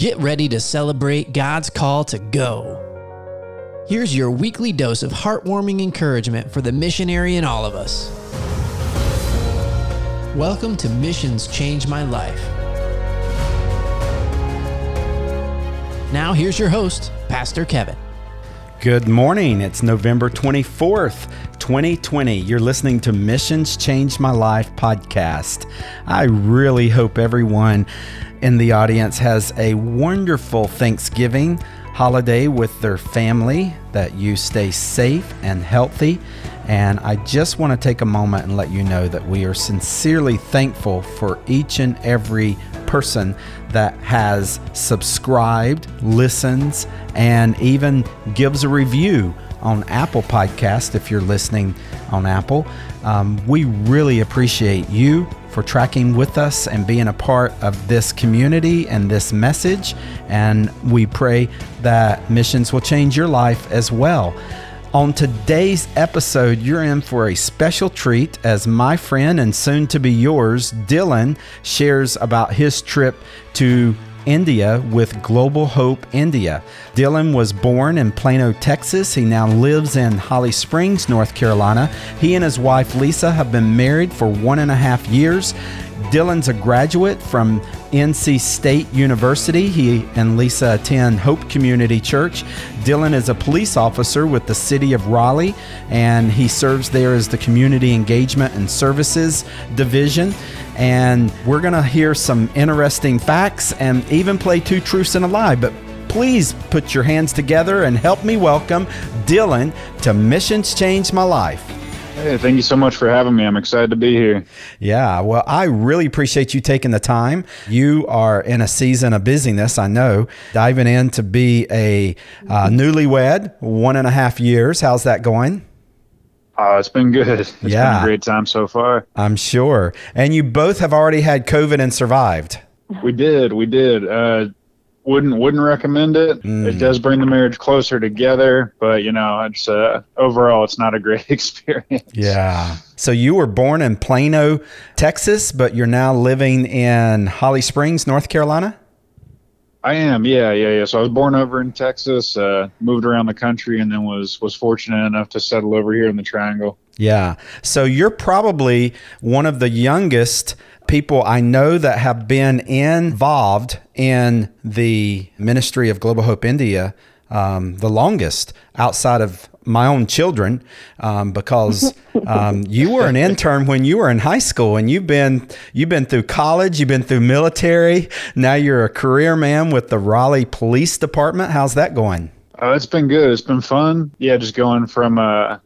Get ready to celebrate God's call to go. Here's your weekly dose of heartwarming encouragement for the missionary in all of us. Welcome to Missions Change My Life. Now, here's your host, Pastor Kevin. Good morning. It's November 24th, 2020. You're listening to Missions Change My Life podcast. I really hope everyone in the audience has a wonderful Thanksgiving holiday with their family, that you stay safe and healthy. And I just want to take a moment and let you know that we are sincerely thankful for each and every person that has subscribed, listens, and even gives a review on Apple Podcast if you're listening on Apple. Um, we really appreciate you for tracking with us and being a part of this community and this message. And we pray that missions will change your life as well. On today's episode, you're in for a special treat as my friend and soon to be yours, Dylan, shares about his trip to India with Global Hope India. Dylan was born in Plano, Texas. He now lives in Holly Springs, North Carolina. He and his wife Lisa have been married for one and a half years. Dylan's a graduate from NC State University. He and Lisa attend Hope Community Church. Dylan is a police officer with the City of Raleigh, and he serves there as the Community Engagement and Services Division. And we're going to hear some interesting facts and even play two truths and a lie. But please put your hands together and help me welcome Dylan to Missions Change My Life. Hey, thank you so much for having me. I'm excited to be here. Yeah, well, I really appreciate you taking the time. You are in a season of busyness, I know, diving in to be a uh, newlywed, one and a half years. How's that going? Uh, it's been good. It's Yeah. been a great time so far. I'm sure. And you both have already had COVID and survived. We did, we did. Uh, wouldn't wouldn't recommend it. Mm. It does bring the marriage closer together, but you know, it's uh, overall it's not a great experience. Yeah. So you were born in Plano, Texas, but you're now living in Holly Springs, North Carolina? I am. Yeah, yeah, yeah. So I was born over in Texas, uh, moved around the country, and then was was fortunate enough to settle over here in the Triangle. Yeah. So you're probably one of the youngest people I know that have been involved in the ministry of Global Hope India um, the longest outside of my own children um, because um, you were an intern when you were in high school and you've been you've been through college you've been through military now you're a career man with the Raleigh Police Department how's that going oh it's been good. It's been fun. Yeah, just going from uh,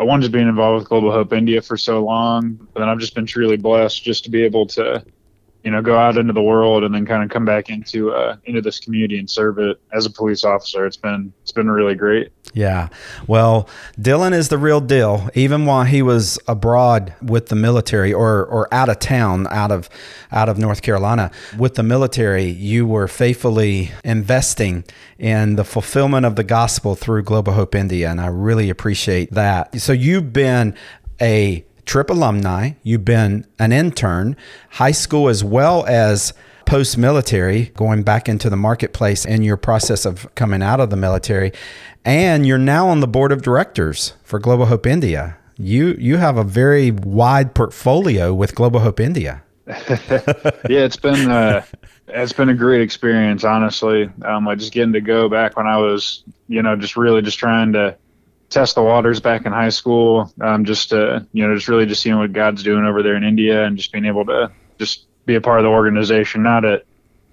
I wanted just be involved with Global Hope India for so long, and I've just been truly blessed just to be able to, you know, go out into the world and then kind of come back into uh, into this community and serve it as a police officer. It's been it's been really great. Yeah. Well, Dylan is the real deal. Even while he was abroad with the military or, or out of town, out of out of North Carolina, with the military, you were faithfully investing in the fulfillment of the gospel through Global Hope India. And I really appreciate that. So you've been a Trip alumni, you've been an intern, high school as well as post military, going back into the marketplace in your process of coming out of the military, and you're now on the board of directors for Global Hope India. You you have a very wide portfolio with Global Hope India. yeah, it's been uh, it's been a great experience, honestly. Um, like just getting to go back when I was, you know, just really just trying to test the waters back in high school. Um, just uh, you know, just really just seeing what God's doing over there in India, and just being able to just be a part of the organization. Not at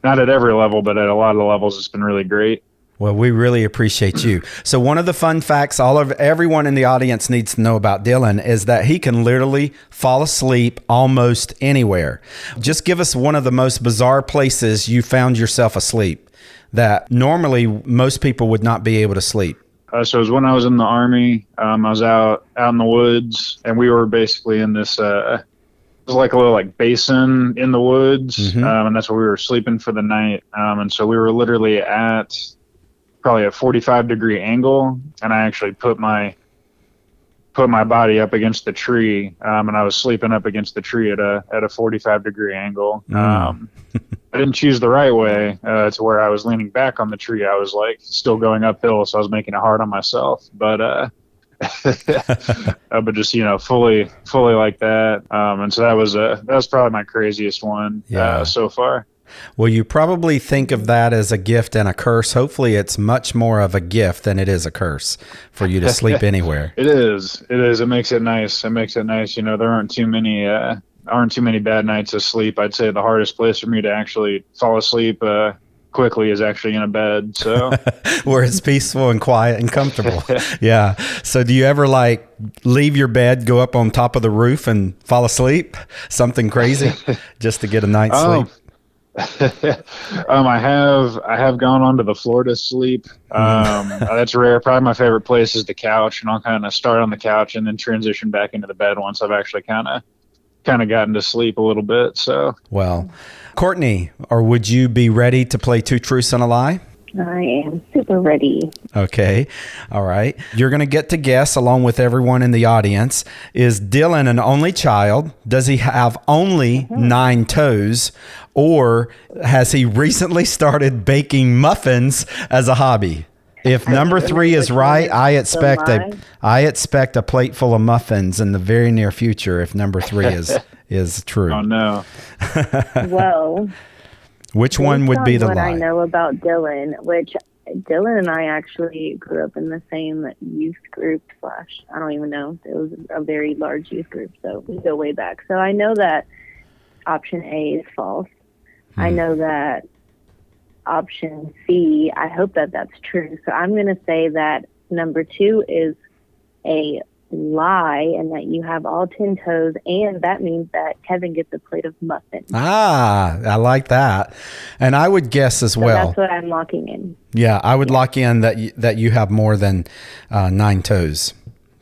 not at every level, but at a lot of the levels, it's been really great. Well, we really appreciate you. So one of the fun facts all of everyone in the audience needs to know about Dylan is that he can literally fall asleep almost anywhere. Just give us one of the most bizarre places you found yourself asleep that normally most people would not be able to sleep. Uh, so it was when I was in the army. Um, I was out out in the woods, and we were basically in this. Uh, it was like a little like basin in the woods, Mhm. um, and that's where we were sleeping for the night. Um, and so we were literally at probably a 45 degree angle, and I actually put my put my body up against the tree, um, and I was sleeping up against the tree at a at a 45 degree angle. Mm. Um, I didn't choose the right way uh, to where I was leaning back on the tree. I was like still going uphill, so I was making it hard on myself. But uh, uh, but just you know fully fully like that um, and so that was uh, that was probably my craziest one Yeah. uh, so far Well, you probably think of that as a gift and a curse. Hopefully, it's much more of a gift than it is a curse for you to sleep anywhere. it is it is it makes it nice it makes it nice you know there aren't too many uh, aren't too many bad nights of sleep i'd say the hardest place for me to actually fall asleep uh, quickly is actually in a bed so where it's peaceful and quiet and comfortable. yeah. So, do you ever like leave your bed, go up on top of the roof, and fall asleep? Something crazy, just to get a night's Oh. sleep. um, I have I have gone onto the floor to sleep. Um, that's rare. Probably my favorite place is the couch, and I'll kind of start on the couch and then transition back into the bed once I've actually kind of kind of gotten to sleep a little bit. So Well, Courtney, or would you be ready to play two truths and a lie? I am super ready. Okay. All right. You're going to get to guess, along with everyone in the audience, is Dylan an only child? Does he have only nine toes? Or has he recently started baking muffins as a hobby? If number three is right, I expect a lie. Expect a plate full of muffins in the very near future. If number three is is true, oh no, Well, which one would be on the what I know about Dylan, which Dylan and I actually grew up in the same youth group slash I don't even know. It was a very large youth group, so we go way back. So I know that option A is false. I Hmm. know that option C, I hope that that's true. So I'm going to say that number 2 is a lie and that you have all 10 toes and that means that Kevin gets a plate of muffins. Ah, I like that, and I would guess as So well. that's what I'm locking in. Yeah, I would lock in that you, that you have more than uh, nine toes.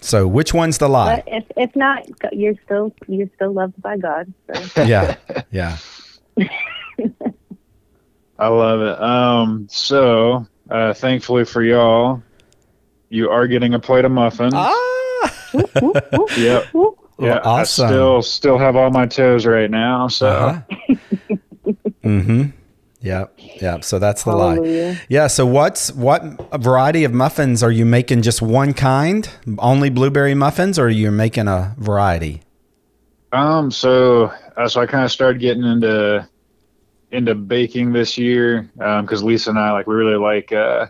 So which one's the lie? But if if not, you're still you're still loved by God. So. yeah, yeah. I love it. Um, so uh, thankfully for y'all, you are getting a plate of muffins. Ah, Yep. Yeah, awesome. I still still have all my toes right now. So uh-huh. mm-hmm. Yeah, yep. So that's the lie. Yeah. So what's what variety of muffins are you making? Just one kind, only blueberry muffins, or are you making a variety? Um, so uh, so I kind of started getting into into baking this year because Lisa and I like we really like uh,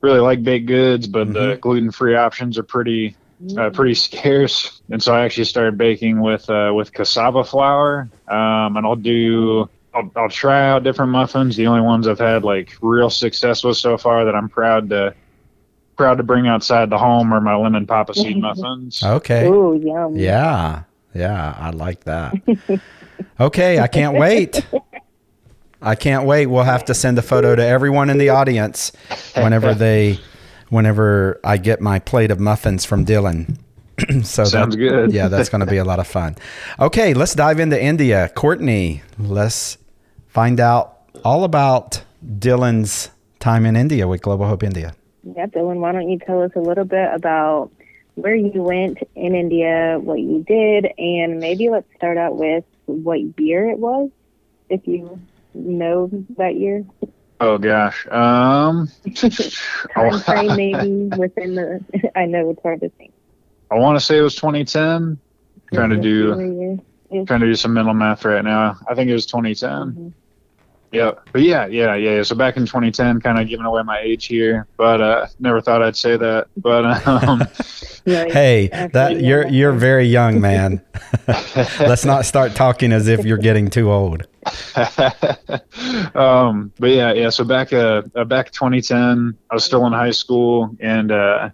really like baked goods, but the gluten free options are pretty uh, pretty scarce, and so I actually started baking with uh, with cassava flour, um, and I'll do. I'll, I'll try out different muffins. The only ones I've had like real success with so far that I'm proud to proud to bring outside the home are my lemon poppy seed muffins. Okay. Ooh, yum. Yeah, yeah, I like that. okay, I can't wait. I can't wait. We'll have to send a photo to everyone in the audience whenever they, whenever I get my plate of muffins from Dylan. so Sounds that- good. Yeah, that's going to be a lot of fun. Okay, let's dive into India. Courtney, let's find out all about Dylan's time in India with Global Hope India. Yeah, Dylan, why don't you tell us a little bit about where you went in India, what you did, and maybe let's start out with what year it was, if you know that year. Oh gosh. Um, Time frame maybe within the I know it's hard to think. I want to say it was 2010. Trying to do do trying to do some mental math right now. I think it was 2010. Mhm. Yep. But yeah, yeah, yeah. So back in 2010, kind of giving away my age here, but uh, never thought I'd say that. But um, Hey, that you're you're very young, man. Let's not start talking as if you're getting too old. um, but yeah, yeah. So back uh, uh back 2010, I was still in high school, and uh,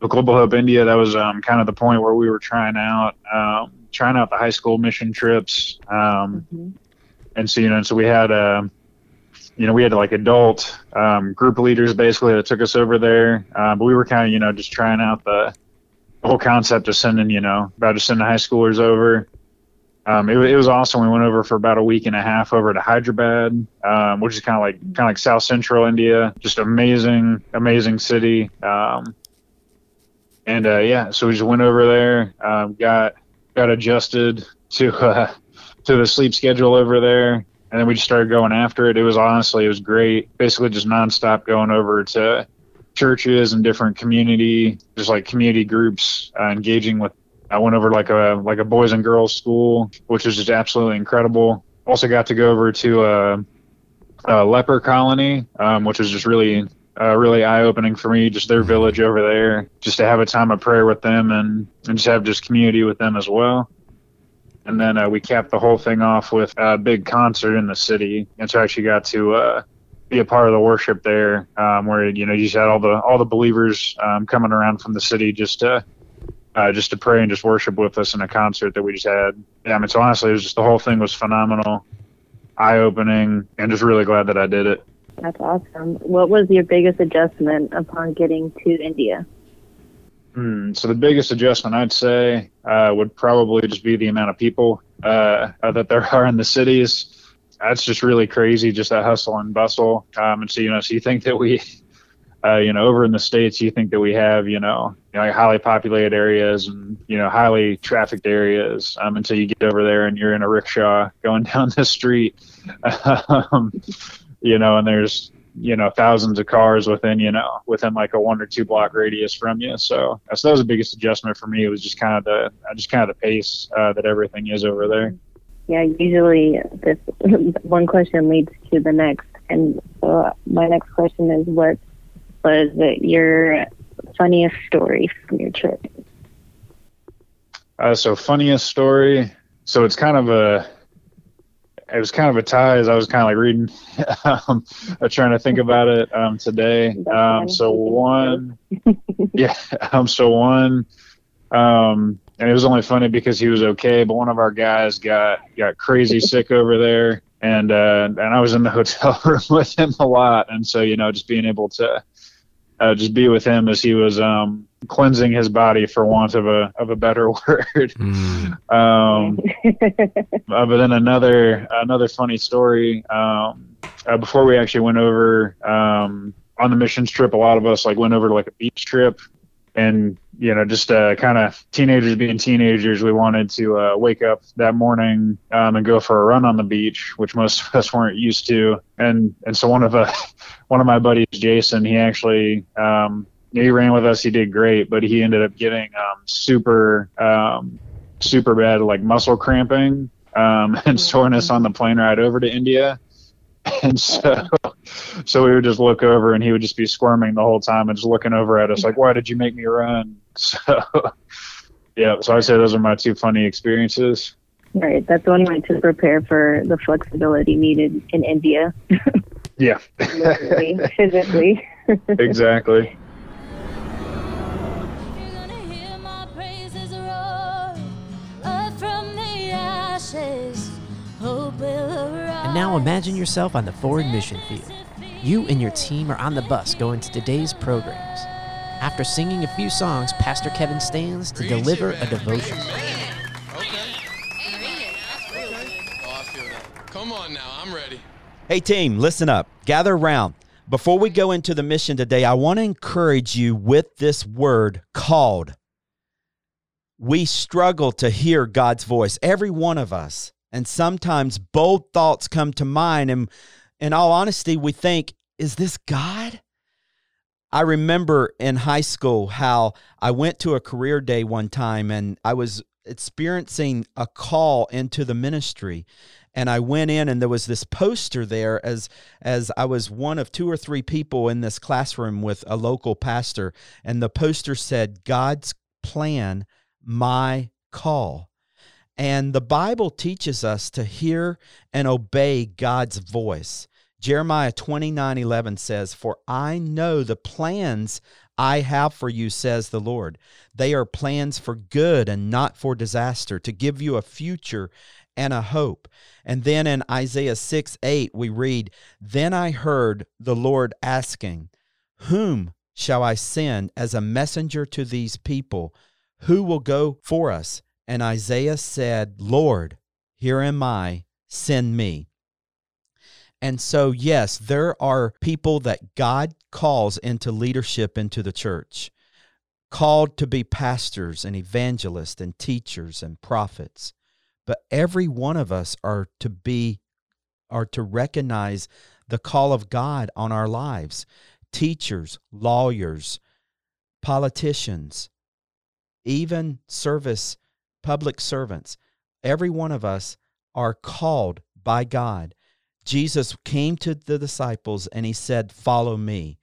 with Global Hope India, that was um, kind of the point where we were trying out um, trying out the high school mission trips. Um, Mhm. and so you know, so we had uh, you know, we had like adult um, group leaders basically that took us over there, uh, but we were kind of you know just trying out the whole concept of sending you know about just sending high schoolers over. Um, it, it was awesome. We went over for about a week and a half over to Hyderabad, um, which is kind of like kind of like South Central India. Just amazing, amazing city. Um, and uh, yeah, so we just went over there, um, got got adjusted to uh, to the sleep schedule over there, and then we just started going after it. It was honestly it was great. Basically, just nonstop going over to churches and different community, just like community groups, uh, engaging with. I went over like a like a boys and girls school, which was just absolutely incredible. Also got to go over to a, a leper colony, um, which was just really uh, really eye opening for me. Just their village over there, just to have a time of prayer with them and and just have just community with them as well. And then uh, we capped the whole thing off with a big concert in the city, and so I actually got to uh, be a part of the worship there, um, where you know you just had all the all the believers um, coming around from the city just to uh, just to pray and just worship with us in a concert that we just had. Yeah, I mean, so honestly, it was just the whole thing was phenomenal, eye opening, and just really glad that I did it. That's awesome. What was your biggest adjustment upon getting to India? Mm, so the biggest adjustment I'd say uh, would probably just be the amount of people uh, that there are in the cities. That's just really crazy, just that hustle and bustle. Um, and so you know, so you think that we, uh, you know, over in the states, you think that we have, you know, you know, highly populated areas and you know, highly trafficked areas. Um, until you get over there and you're in a rickshaw going down the street, um, you know, and there's you know thousands of cars within you know within like a one or two block radius from you. So, so that was the biggest adjustment for me. It was just kind of the just kind of the pace uh, that everything is over there. Yeah usually this one question leads to the next. And so my next question is what was your funniest story from your trip uh, so funniest story so it's kind of a it was kind of a tie as I was kind of like reading, um, trying to think about it um, today. Um, so one, yeah, um, so one, um, and it was only funny because he was okay, but one of our guys got got crazy sick over there, and uh, and I was in the hotel room with him a lot, and so you know just being able to uh, just be with him as he was um, cleansing his body, for want of a of a better word. Mm. Um, uh, but then another another funny story. Um, uh, before we actually went over um, on the missions trip, a lot of us like went over to like a beach trip, and you know just uh, kind of teenagers being teenagers, we wanted to uh, wake up that morning um, and go for a run on the beach, which most of us weren't used to. And and so one of uh, one of my buddies, Jason, he actually um, he ran with us. He did great, but he ended up getting um, super um, super bad like muscle cramping um, and soreness on the plane ride over to India. And so, so we would just look over, and he would just be squirming the whole time and just looking over at us like, "Why did you make me run?" So, yeah. So I say those are my two funny experiences. Right. That's one way to prepare for the flexibility needed in India. yeah. physically. exactly. And now imagine yourself on the forward mission field. You and your team are on the bus going to today's programs. After singing a few songs, Pastor Kevin stands to deliver a devotion. Come on now, I'm ready. Hey, team, listen up. Gather around. Before we go into the mission today, I want to encourage you with this word called. We struggle to hear God's voice, every one of us. And sometimes bold thoughts come to mind. And in all honesty, we think, is this God? I remember in high school how I went to a career day one time and I was experiencing a call into the ministry. And I went in and there was this poster there as as I was one of two or three people in this classroom with a local pastor. And the poster said God's plan my call. And the Bible teaches us to hear and obey God's voice. Jeremiah 29 11 says, For I know the plans I have for you, says the Lord. They are plans for good and not for disaster, to give you a future and a hope. And then in Isaiah 6 8, we read, Then I heard the Lord asking, Whom shall I send as a messenger to these people? Who will go for us? And Isaiah said, Lord, here am I, send me. And so, yes, there are people that God calls into leadership into the church, called to be pastors and evangelists and teachers and prophets, but every one of us are to be are to recognize the call of God on our lives. Teachers, lawyers, politicians, even service public servants, every one of us are called by God. Jesus came to the disciples and he said, Follow me.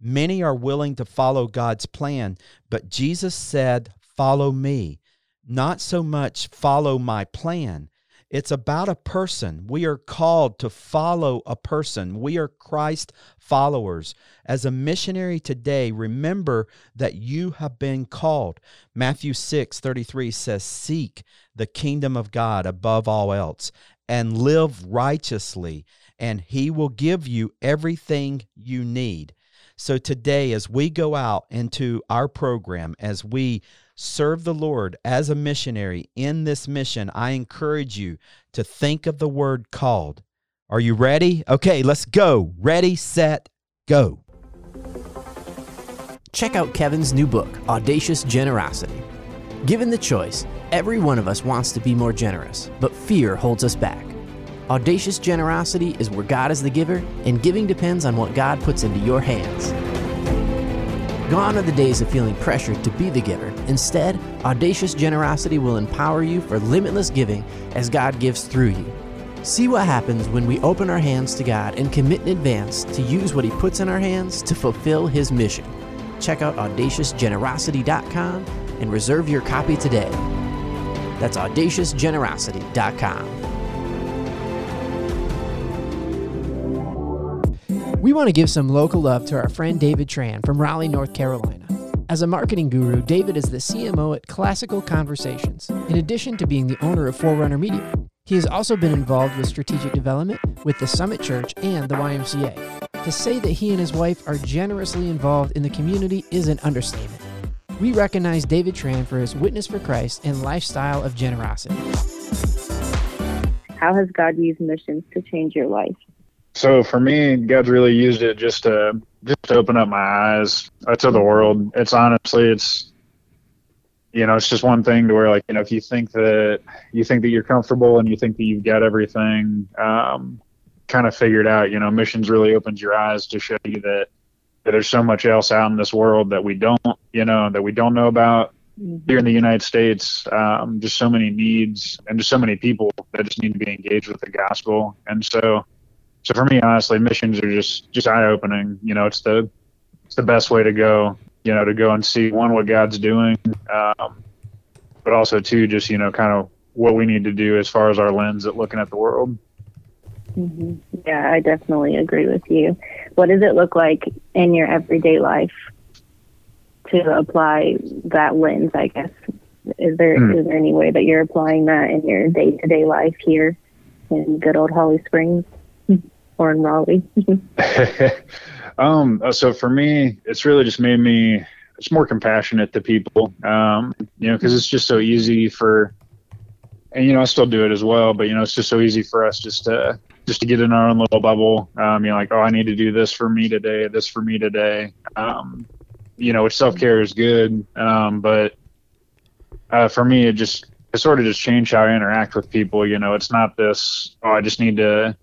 Many are willing to follow God's plan, but Jesus said, Follow me. Not so much follow my plan. It's about a person. We are called to follow a person. We are Christ followers. As a missionary today, remember that you have been called. Matthew 6 33 says, Seek the kingdom of God above all else and live righteously, and he will give you everything you need. So today, as we go out into our program, as we serve the Lord as a missionary in this mission, I encourage you to think of the word called. Are you ready? Okay, let's go. Ready, set, go. Check out Kevin's new book, Audacious Generosity. Given the choice, every one of us wants to be more generous, but fear holds us back. Audacious generosity is where God is the giver, and giving depends on what God puts into your hands. Gone are the days of feeling pressured to be the giver. Instead, audacious generosity will empower you for limitless giving as God gives through you. See what happens when we open our hands to God and commit in advance to use what He puts in our hands to fulfill His mission. Check out audaciousgenerosity.com and reserve your copy today. That's audaciousgenerosity.com. We want to give some local love to our friend David Tran from Raleigh, North Carolina. As a marketing guru, David is the CMO at Classical Conversations, in addition to being the owner of Forerunner Media. He has also been involved with strategic development with the Summit Church and the YMCA. To say that he and his wife are generously involved in the community is an understatement. We recognize David Tran for his witness for Christ and lifestyle of generosity. How has God used missions to change your life? So for me, God's really used it just to just to open up my eyes to the world. It's honestly, it's you know, it's just one thing to where like you know, if you think that you think that you're comfortable and you think that you've got everything um, kind of figured out, you know, missions really opens your eyes to show you that, that there's so much else out in this world that we don't, you know, that we don't know about mm-hmm. here in the United States. Um, just so many needs and just so many people that just need to be engaged with the gospel, and so so for me, honestly, missions are just just eye opening. You know, it's the it's the best way to go. You know, to go and see one what God's doing, um, but also two, just you know, kind of what we need to do as far as our lens at looking at the world. Mm-hmm. Yeah, I definitely agree with you. What does it look like in your everyday life to apply that lens? I guess is there mm. is there any way that you're applying that in your day to day life here in good old Holly Springs? or in Raleigh? um, uh, so for me, it's really just made me it's more compassionate to people. Um, you know, because it's just so easy for, and you know, I still do it as well. But you know, it's just so easy for us just to just to get in our own little bubble. Um, you know, like oh, I need to do this for me today, this for me today. Um, you know, which self care is good, um, but uh, for me, it just it sort of just changed how I interact with people. You know, it's not this oh, I just need to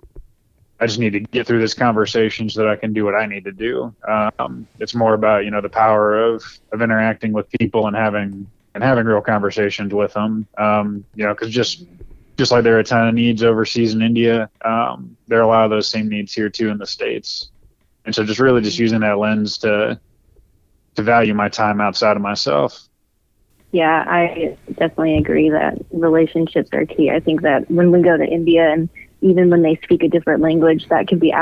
I just need to get through this conversation so that I can do what I need to do. Um, it's more about you know the power of of interacting with people and having and having real conversations with them. Um, you know, because just just like there are a ton of needs overseas in India, um, there are a lot of those same needs here too in the states. And so just really just using that lens to to value my time outside of myself. Yeah, I definitely agree that relationships are key. I think that when we go to India and even when they speak a different language, that can be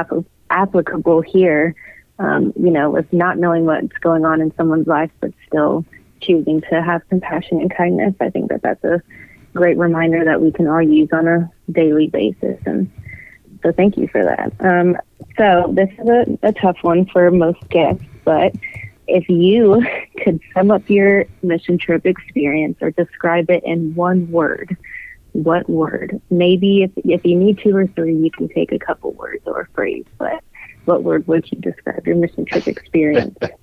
applicable here. Um, you know, with not knowing what's going on in someone's life, but still choosing to have compassion and kindness. I think that that's a great reminder that we can all use on a daily basis. And so thank you for that. Um, so this is a, a tough one for most guests, but if you could sum up your mission trip experience or describe it in one word, what word? Maybe if if you need two or three, you can take a couple words or a phrase. But what word would you describe your mission trip experience?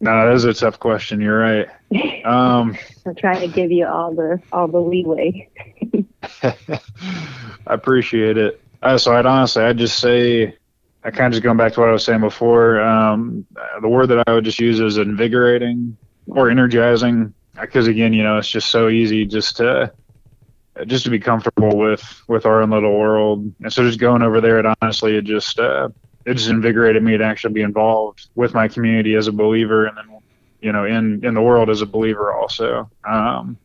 No, that is a tough question. You're right. Um, I'm trying to give you all the all the leeway. I appreciate it. Uh, so I'd honestly, I'd just say, I kind of just going back to what I was saying before. Um, the word that I would just use is invigorating or energizing, because again, you know, it's just so easy just to just to be comfortable with with our own little world. And so just going over there, it honestly, it just uh, it just invigorated me to actually be involved with my community as a believer, and then you know in in the world as a believer also. Um,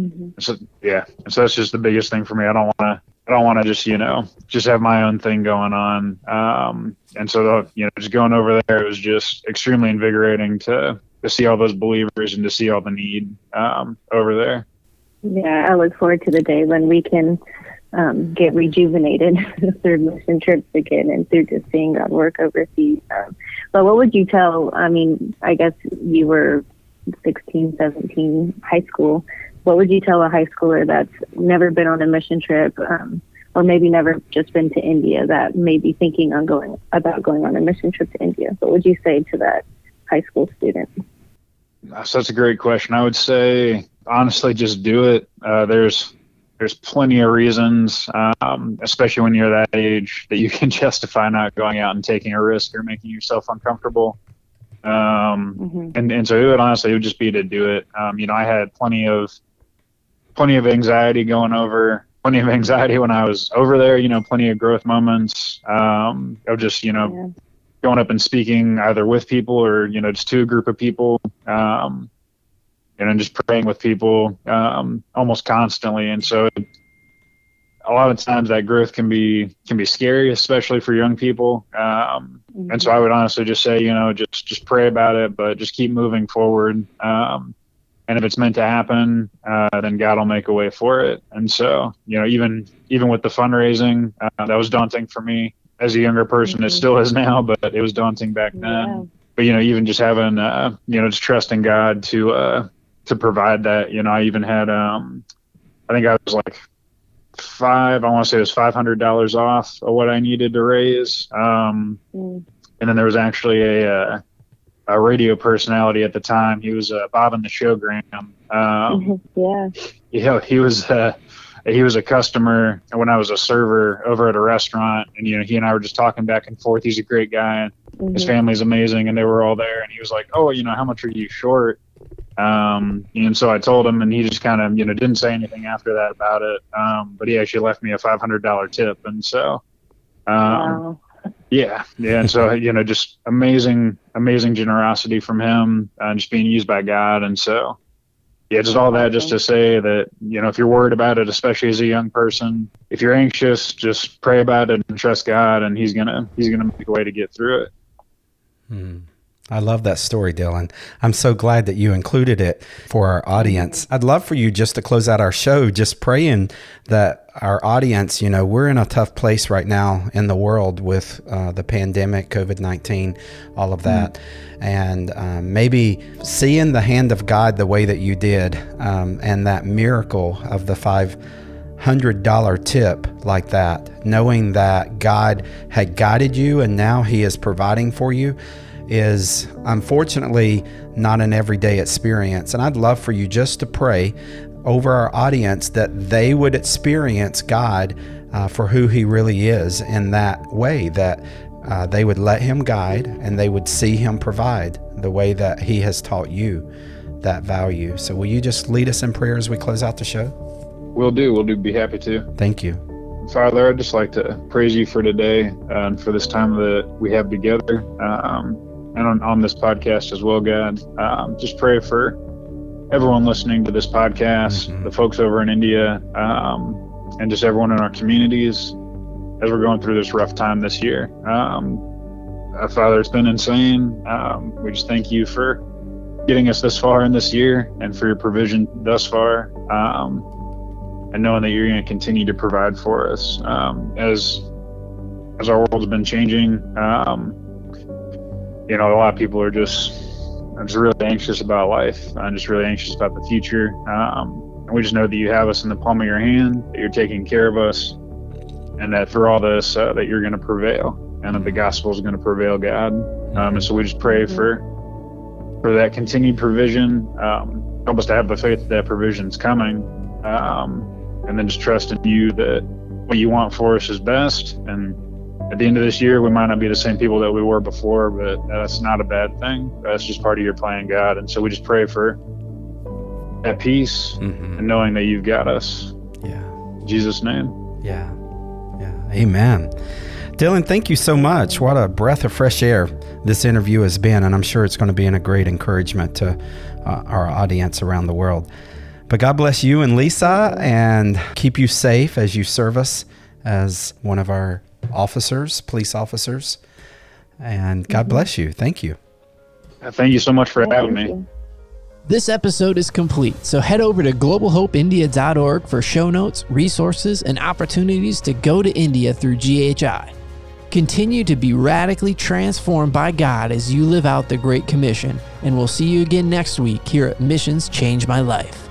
mm-hmm. So yeah, so that's just the biggest thing for me. I don't want to. I don't want to just, you know, just have my own thing going on. Um, and so, the, you know, just going over there, it was just extremely invigorating to, to see all those believers and to see all the need um, over there. Yeah, I look forward to the day when we can um, get rejuvenated through mission trips again and through just seeing God work overseas. Um, but what would you tell? I mean, I guess you were 16, 17, high school. What would you tell a high schooler that's never been on a mission trip, um, or maybe never just been to India that may be thinking on going about going on a mission trip to India? What would you say to that high school student? That's such a great question. I would say honestly, just do it. Uh, there's there's plenty of reasons, um, especially when you're that age, that you can justify not going out and taking a risk or making yourself uncomfortable. Um, mm-hmm. and, and so it would honestly, it would just be to do it. Um, you know, I had plenty of, plenty of anxiety going over, plenty of anxiety when I was over there, you know, plenty of growth moments, um, of just, you know, yeah. going up and speaking either with people or, you know, just to a group of people. Um, and I'm just praying with people um, almost constantly. And so a lot of times that growth can be can be scary, especially for young people. Um, mm-hmm. And so I would honestly just say, you know, just just pray about it, but just keep moving forward. Um, and if it's meant to happen, uh, then God will make a way for it. And so, you know, even even with the fundraising, uh, that was daunting for me as a younger person. Mm-hmm. It still is now, but it was daunting back then. Yeah. But you know, even just having, uh, you know, just trusting God to uh, to provide that. You know, I even had um, I think I was like five. I want to say it was five hundred dollars off of what I needed to raise. Um, mm. And then there was actually a, a, uh, a radio personality at the time. He was uh, Bob and the Showgram. Um, yeah. You know, he was. Uh, he was a customer when I was a server over at a restaurant, and you know he and I were just talking back and forth. He's a great guy, and mm-hmm. his family's amazing, and they were all there. And he was like, "Oh, you know, how much are you short?" Um, and so I told him, and he just kind of, you know, didn't say anything after that about it. Um, but he actually left me a $500 tip. And so, um, wow. yeah, yeah. And so, you know, just amazing, amazing generosity from him and uh, just being used by God. And so, yeah, just all that just to say that, you know, if you're worried about it, especially as a young person, if you're anxious, just pray about it and trust God and he's going to, he's going to make a way to get through it. Hmm. I love that story, Dylan. I'm so glad that you included it for our audience. I'd love for you just to close out our show, just praying that our audience, you know, we're in a tough place right now in the world with uh, the pandemic, COVID 19, all of that. Mm-hmm. And um, maybe seeing the hand of God the way that you did um, and that miracle of the five hundred dollar tip like that, knowing that God had guided you and now He is providing for you is unfortunately not an everyday experience. And I'd love for you just to pray over our audience that they would experience God uh, for who He really is in that way, that uh, they would let Him guide and they would see Him provide the way that He has taught you that value. So, will you just lead us in prayer as we close out the show? We'll do. We'll do. Be happy to. Thank you. Father, I'd just like to praise you for today and for this time that we have together. Um, and on, on this podcast as well, God. Um, just pray for everyone listening to this podcast, mm-hmm. the folks over in India, um, and just everyone in our communities as we're going through this rough time this year. Um, uh, Father, it's been insane. Um, we just thank you for getting us this far in this year and for your provision thus far. Um, and knowing that you're going to continue to provide for us um, as as our world's been changing. Um, you know, a lot of people are just, I'm just really anxious about life. I'm just really anxious about the future. Um, and we just know that you have us in the palm of your hand, that you're taking care of us, and that for all this, uh, that you're going to prevail, and that the gospel is going to prevail, God. Um, and so we just pray for for that continued provision. Um, help us to have the faith that that provision's coming, um, and then just trust in you that what you want for us is best. And at the end of this year, we might not be the same people that we were before, but that's not a bad thing. That's just part of your plan, God. And so we just pray for that peace Mm-hmm. and knowing that you've got us. Yeah. In Jesus' name. Yeah. Yeah. Amen. Dylan, thank you so much. What a breath of fresh air this interview has been, and I'm sure it's going to be in a great encouragement to uh, our audience around the world. But God bless you and Lisa and keep you safe as you serve us as one of our officers, police officers. And God bless you. Thank you. Uh, Thank you so much for having me. This episode is complete, so head over to globalhopeindia.org for show notes, resources, and opportunities to go to India through GHI. Continue to be radically transformed by God as you live out the Great Commission, and we'll see you again next week here at Missions Change My Life.